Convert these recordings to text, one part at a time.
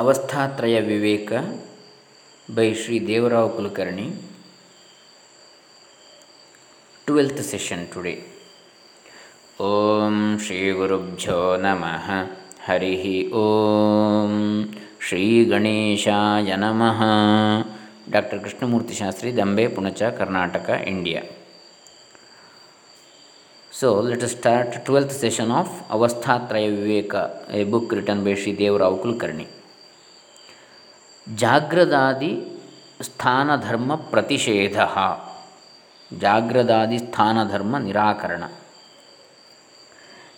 ಅವಸ್ಥಾತ್ರಯ Viveka by Shri Devarao Kulkarni twelfth session today ಓಂ ಶ್ರೀ ಗುರುಭ್ಯೋ ನಮಃ ಹರಿ ಓಂ ಶ್ರೀ ಗಣೇಶಾಯ ನಮಃ doctor Krishnamurthy Shastri Dambe Punacha Karnataka India So let us start 12th session of Avasthatraya Viveka, a book written by Sri Devrao Kulkarni. ಜಾಗ್ರದಾದಿ ಸ್ಥಾನಧರ್ಮ ಪ್ರತಿಷೇಧ ಜಾಗ್ರದಾದಿ ಸ್ಥಾನಧರ್ಮ ನಿರಾಕರಣ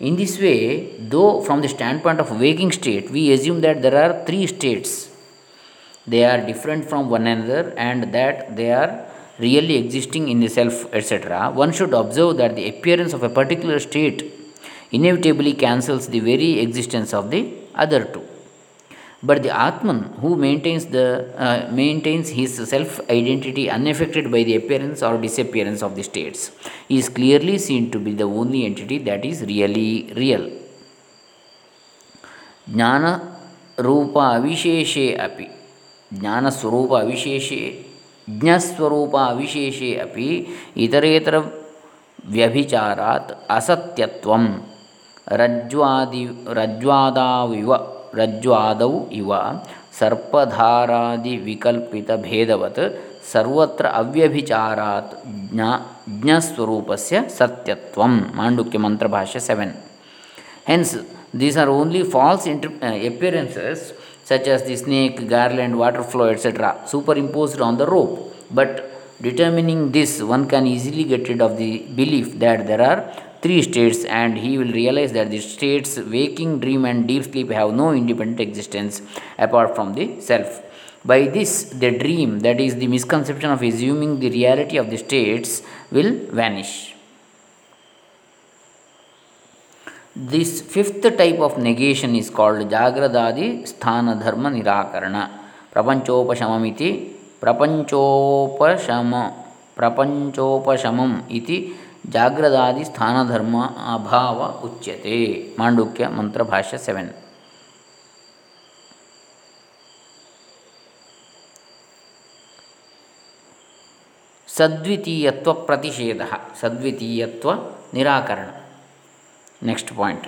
In this way, though from the standpoint of waking state, we assume that there are three states, they are different from one another and that they are really existing in the self, etc., one should observe that the appearance of a particular state inevitably cancels the very existence of the other two. But the Atman, who maintains, the, uh, maintains his self identity unaffected by the appearance or disappearance of the states, is clearly seen to be the only entity that is really real. Jnana Rupa Avisheshe Api. Jnana Swarupa Avisheshe. Jnaswarupa Avisheshe Api. Itaretara Vyabhicharat Asatyatvam. Rajwadi, Rajwadaviva. रज्ज्वादौ इव। सर्पधारादिविकल्पितभेदवत् सर्वत्र अव्यभिचारात् ज्ञा, ज्ञस्वरूपस्य सत्यत्वं माण्डुक्यमन्त्रभाष्य seven. Hence these are only false in appearances such as the snake garland water flow etcetera superimpose on the rope but determining this one can easily get rid of the belief that there are three states, and he will realize that the states waking, dream, and deep sleep have no independent existence apart from the self. By this, the dream, that is, the misconception of assuming the reality of the states, will vanish. This fifth type of negation is called Jagradadi Sthana Dharma Nirakarana. Prapanchopashamamiti Prapanchopashama Prapanchopashamam iti Jagradadi Sthana Dharma Abhava Uchyate. Mandukya Mantra Bhashya 7. ಸದ್ವಿತೀಯತ್ವ ಪ್ರತಿಷೇಧ ಸದ್ವಿತೀಯತ್ವ ನಿರಾಕರಣ Next point.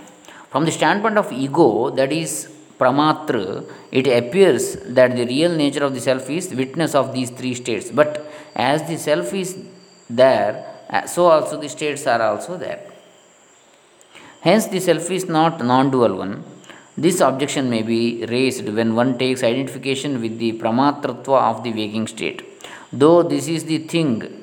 From the standpoint of ego, that is pramatra, it appears that the real nature of the self is witness of these three states. But as the self is there, uh, Uh, so also the states are also there. Hence, the self is not non-dual one. This objection may be raised when one takes identification with the pramatratva of the waking state. Though this is the thing,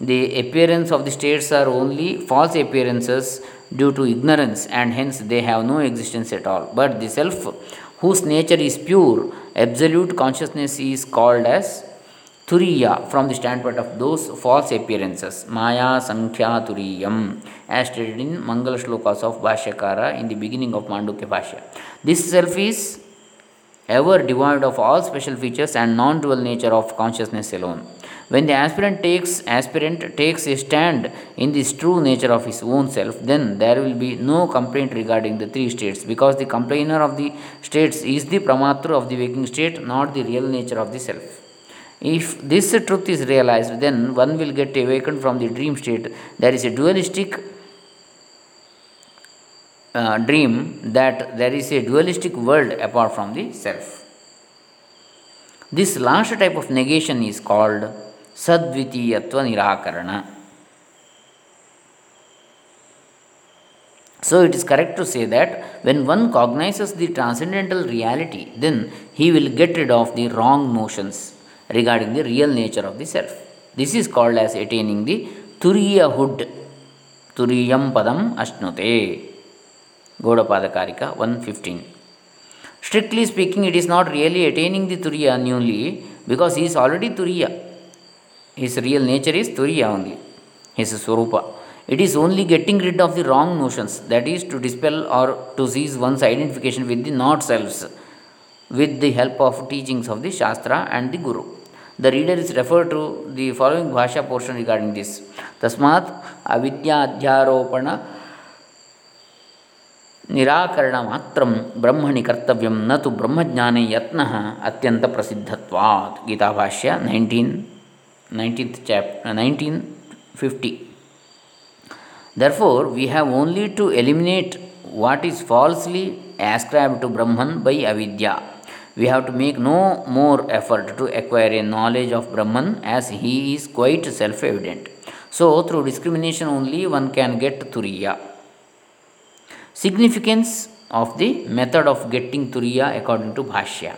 the appearance of the states are only false appearances due to ignorance and hence they have no existence at all. But the self, whose nature is pure, absolute consciousness is called as Turiya from the standpoint of those false appearances. Maya Sankhya Turiyam, as stated in Mangala Shlokas of Bhashyakara in the beginning of Mandukya Bhashya. This self is ever devoid of all special features and non-dual nature of consciousness alone. When the aspirant takes aspirant takes a stand in this true nature of his own self, then there will be no complaint regarding the three states, because the complainer of the states is the pramatra of the waking state, not the real nature of the self. If this truth is realized, then one will get awakened from the dream state. There is a dualistic uh, dream that there is a dualistic world apart from the self. This last type of negation is called Sadvitiyatva Nirakarana. So it is correct to say that when one cognizes the transcendental reality, then he will get rid of the wrong notions regarding the real nature of the self. This is called as attaining the Turiyahood. Turiyam Padam Ashnute. Gaudapadakarika 115. Strictly speaking, it is not really attaining the Turiya newly because he is already Turiya. His real nature is Turiya only, his Swarupa. It is only getting rid of the wrong notions, that is, to dispel or to cease one's identification with the not selves with the help of teachings of the Shastra and the Guru. The reader is referred to the following Bhashya portion regarding this. तस्मात् अविद्याध्यारोपण निराकरणमात्रं ब्रह्मणि कर्तव्यं न तु ब्रह्मज्ञाने यत्नः अत्यन्तप्रसिद्धत्वात् गीताभाष्य nineteen nineteenth 19th chapter 1950. therefore we have only to eliminate what is falsely ascribed to brahman by avidya We have to make no more effort to acquire a knowledge of Brahman as he is quite self evident. So, through discrimination only one can get Turiya. Significance of the method of getting Turiya according to Bhashya.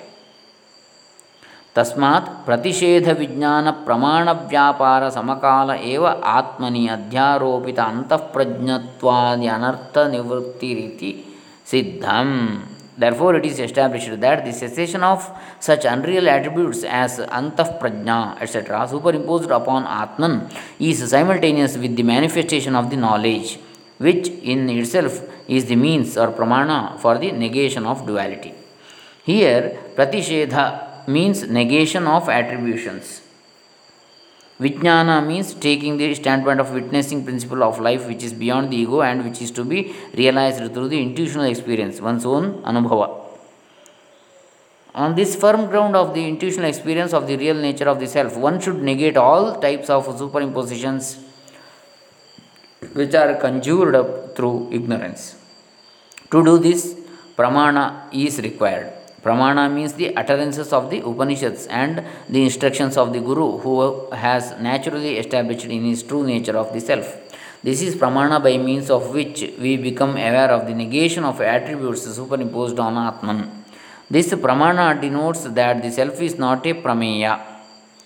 तस्मात् प्रतिषेध विज्ञान प्रमाण व्यापार समकाल एव आत्मनि अध्यारोपित अंतःप्रज्ञत्वादि अनर्थ निवृत्तिरिति सिद्धम therefore it is established that the cessation of such unreal attributes as antahprajna etc superimposed upon atman is simultaneous with the manifestation of the knowledge which in itself is the means or pramana for the negation of duality here pratishedha means negation of attributions. Vijnana means taking the standpoint of witnessing principle of life which is beyond the ego and which is to be realized through the intuitional experience, one's own anubhava. On this firm ground of the intuitional experience of the real nature of the self, one should negate all types of superimpositions which are conjured up through ignorance. To do this, pramana is required. Pramana means the utterances of the Upanishads and the instructions of the Guru who has naturally established in his true nature of the self. This is pramana by means of which we become aware of the negation of attributes superimposed on Atman. This pramana denotes that the self is not a prameya,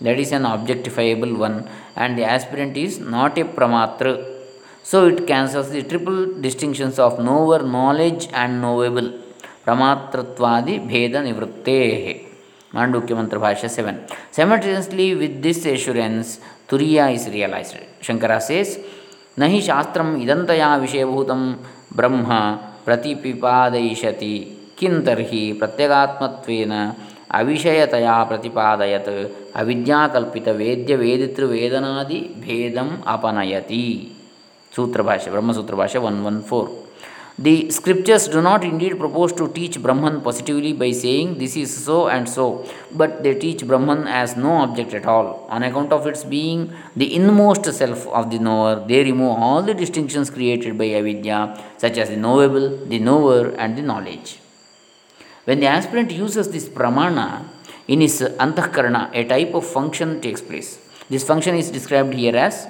that is an objectifiable one, and the aspirant is not a pramatra. So it cancels the triple distinctions of knower, knowledge, and knowable. ತಮಾತ್ರತ್ವಾದಿ ಭೇದ ನಿವೃತ್ತೇ ಮಾಂಡುಕ್ಯ ಮಂತ್ರ ಭಾಷೆ seven simultaneously with this assurance ತುರಿಯ is realised Shankara says, ನಹಿ ಶಾಸ್ತ್ರ ಇದಂತಯ ವಿಷಯಭೂತ ಬ್ರಹ್ಮ ಪ್ರತಿಪಿಪಾದಯಿಷತಿ. ಕಿಂತರ್ಹಿ ಪ್ರತ್ಯಗಾತ್ಮತ್ವೇನ ಅವಿಷಯತೆಯ ಪ್ರತಿಪಾದಯತ್. ಅವಿದ್ಯಾಕಲ್ಪಿತ ವೇದ್ಯ ವೇದಿತೃ ವೇದನಾದಿ ಭೇದಂ ಅಪನಯತಿ. ಸೂತ್ರಭಾಷೆ ಬ್ರಹ್ಮಸೂತ್ರಭಾಷೆ one one four The scriptures do not indeed propose to teach Brahman positively by saying this is so and so, but they teach Brahman as no object at all. On account of its being the inmost self of the knower, they remove all the distinctions created by avidya, such as the knowable, the knower, and the knowledge. When the aspirant uses this pramana in his antahkarana, a type of function takes place. This function is described here as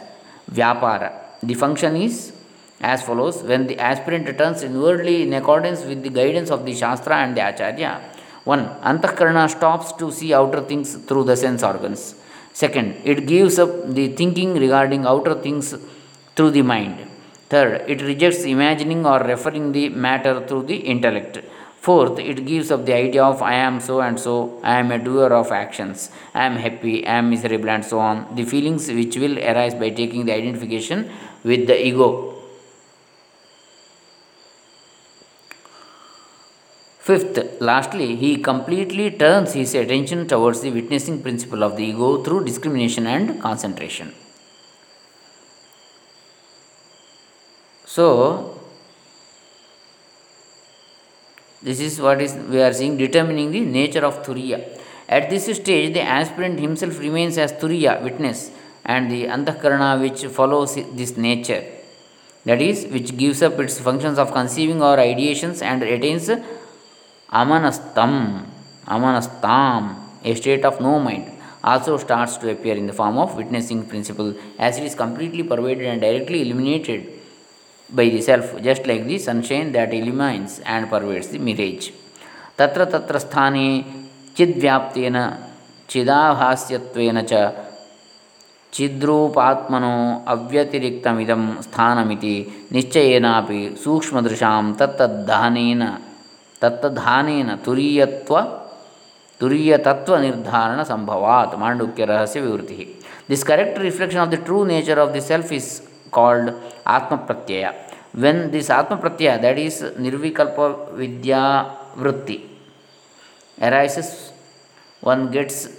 vyapara. The function is as follows when the aspirant returns inwardly in accordance with the guidance of the Shastra and the Acharya. 1. Antahkarana stops to see outer things through the sense organs. Second, it gives up the thinking regarding outer things through the mind. Third, it rejects imagining or referring the matter through the intellect. Fourth, it gives up the idea of I am so and so, I am a doer of actions, I am happy, I am miserable, and so on. The feelings which will arise by taking the identification with the ego Fifth, lastly, he completely turns his attention towards the witnessing principle of the ego through discrimination and concentration. So, this is what is we are seeing determining the nature of Turiya. At this stage, the aspirant himself remains as Turiya, witness, and the Antahkarana which follows this nature, that is, which gives up its functions of conceiving or ideations and attains అమనస్తం అమనస్తాం a state of no mind also starts to appear in the form of witnessing principle as it is completely pervaded and directly illuminated by the self just like the sunshine that illumines and pervades the mirage తత్ర తత్ర స్థానే చిద్వ్యాప్తేన చిదాభాస్యత్వేన చ చిద్రూపాత్మనో అవ్యతిరిక్తమిదం స్థానమితి నిశ్చయేనాపి సూక్ష్మదృశాం తత్తద్దహనేన तत्तधानेन तुरीयत्व तुरीयतत्व निर्धारण संभवात Mandukya Rahasya Vivriti this correct reflection of the true nature of the self is called atma pratyaya when this आत्म प्रत्यय that is निर्विकल्प विद्या वृत्ति arises one gets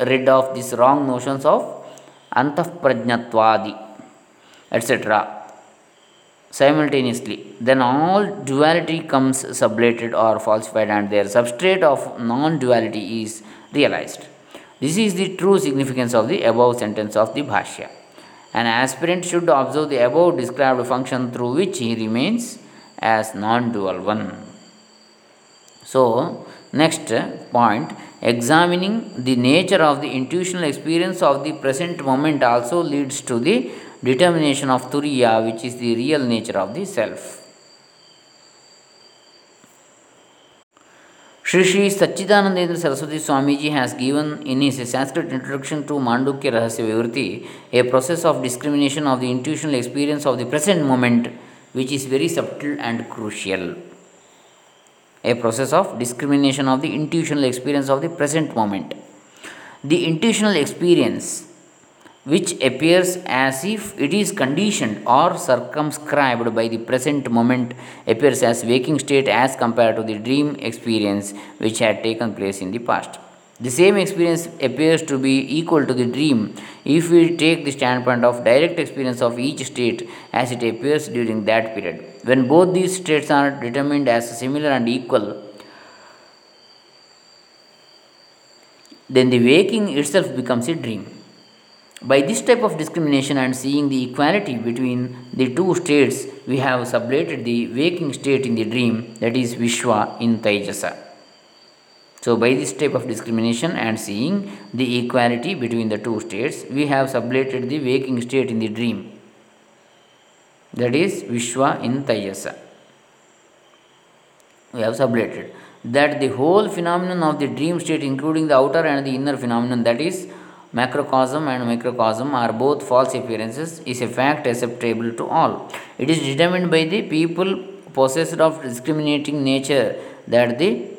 rid of these wrong notions of antahprajnatvadi etc simultaneously, then all duality comes sublated or falsified and their substrate of non duality is realized. This is the true significance of the above sentence of the Bhashya. An aspirant should observe the above described function through which he remains as non dual one. So, next point examining the nature of the intuitional experience of the present moment also leads to the determination of turiya which is the real nature of the self Sri Sri Satchidanandendra Saraswati Swamiji has given in his Sanskrit introduction to Mandukya Rahasya Vivruti a process of discrimination of the intuitional experience of the present moment which is very subtle and crucial. A process of discrimination of the intuitional experience of the present moment. The intuitional experience which appears as if it is conditioned or circumscribed by the present moment appears as waking state as compared to the dream experience which had taken place in the past. The same experience appears to be equal to the dream. If we take the standpoint of direct experience of each state as it appears during that period when both these states are determined as similar and equal then the waking itself becomes a dream by this type of discrimination and seeing the equality between the two states, we have sublated the waking state in the dream, that is Vishwa in Taijasa. So, by this type of discrimination and seeing the equality between the two states, we have sublated the waking state in the dream, that is Vishwa in Taijasa. We have sublated that the whole phenomenon of the dream state, including the outer and the inner phenomenon, that is macrocosm and microcosm are both false appearances is a fact acceptable to all. It is determined by the people possessed of discriminating nature that the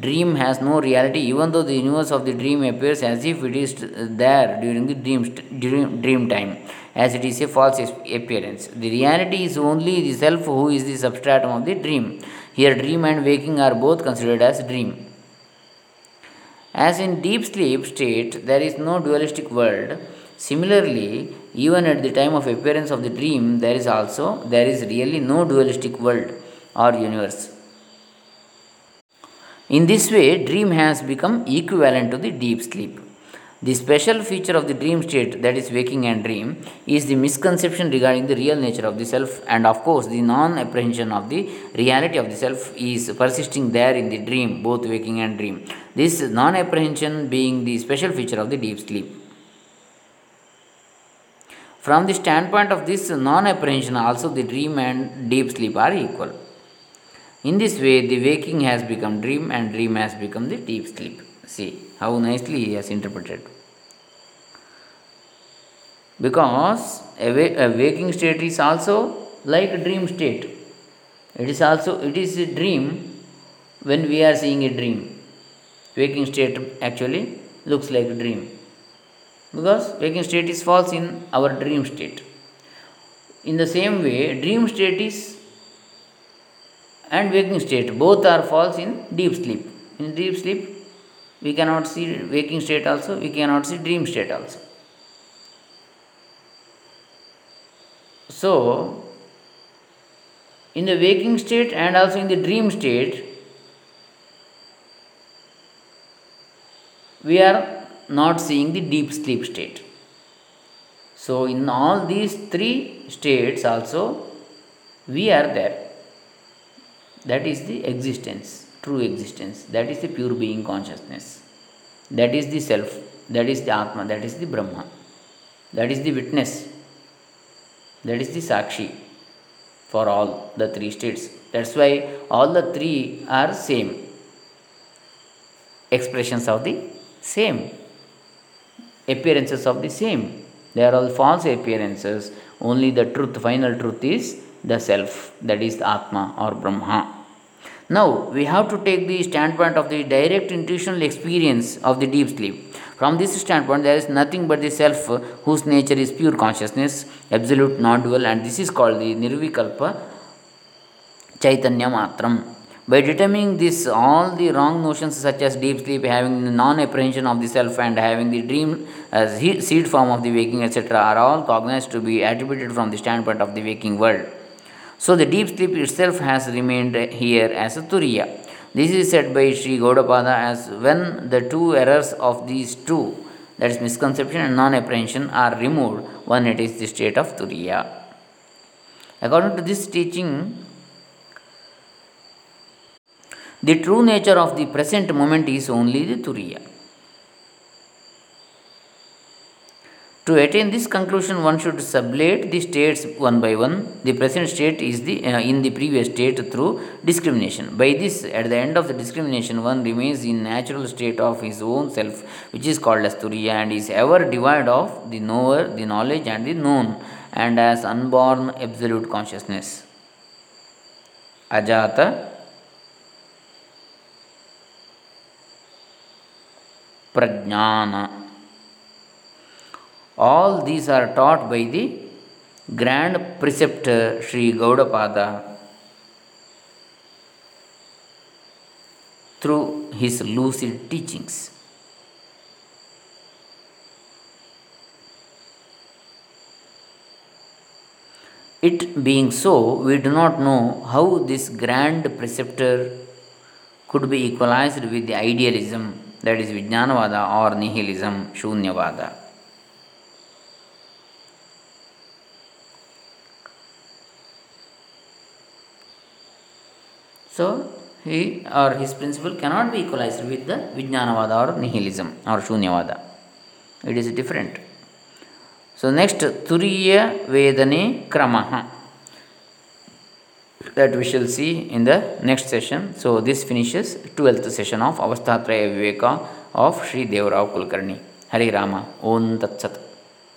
dream has no reality even though the universe of the dream appears as if it is there during the dream, dream, dream time as it is a false appearance. The reality is only the self who is the substratum of the dream. Here dream and waking are both considered as dream. As in deep sleep state, there is no dualistic world. Similarly, even at the time of appearance of the dream, there is also there is really no dualistic world or universe. In this way, dream has become equivalent to the deep sleep. The special feature of the dream state, that is waking and dream, is the misconception regarding the real nature of the self, and of course, the non apprehension of the reality of the self is persisting there in the dream, both waking and dream. This non apprehension being the special feature of the deep sleep. From the standpoint of this non apprehension, also the dream and deep sleep are equal. In this way, the waking has become dream and dream has become the deep sleep. See how nicely he has interpreted. Because a, waking state is also like a dream state. It is also it is a dream when we are seeing a dream. Waking state actually looks like a dream. Because waking state is false in our dream state. In the same way dream state is and waking state both are false in deep sleep. In deep sleep we cannot see waking state also we cannot see dream state also So, in the waking state and also in the dream state, we are not seeing the deep sleep state. So, in all these three states also, we are there. That is the existence, true existence. That is the pure being consciousness. That is the self. That is the Atma. That is the Brahma. That is the witness that is the Sakshi for all the three states. That's why all the three are same. Expressions of the same. Appearances of the same. They are all false appearances. Only the truth, final truth is the self, that is the Atma or Brahma. Now, we have to take the standpoint of the direct intuitional experience of the deep sleep. From this standpoint, there is nothing but the self whose nature is pure consciousness, absolute, non dual, and this is called the Nirvikalpa Chaitanya Matram. By determining this, all the wrong notions such as deep sleep, having non apprehension of the self, and having the dream as seed form of the waking, etc., are all cognized to be attributed from the standpoint of the waking world. So the deep sleep itself has remained here as a turiya. This is said by Sri Gaudapada as when the two errors of these two, that is misconception and non apprehension, are removed, one it is the state of turiya. According to this teaching, the true nature of the present moment is only the turiya. To attain this conclusion, one should sublate the states one by one. The present state is the uh, in the previous state through discrimination. By this, at the end of the discrimination, one remains in natural state of his own self, which is called as turiya, and is ever devoid of the knower, the knowledge, and the known, and as unborn absolute consciousness. Ajata prajnana all these are taught by the grand preceptor Sri Gaudapada through his lucid teachings. It being so, we do not know how this grand preceptor could be equalized with the idealism that is Vijnanavada or nihilism, Shunyavada. So, he or his principle cannot be equalized with the Vijnanavada or nihilism or Shunyavada. It is different. So, next, Turiya Vedane Kramaha. That we shall see in the next session. So, this finishes 12th session of Avasthatraya Viveka of Sri Devrao Kulkarni. Hari Rama. Om Tat Sat.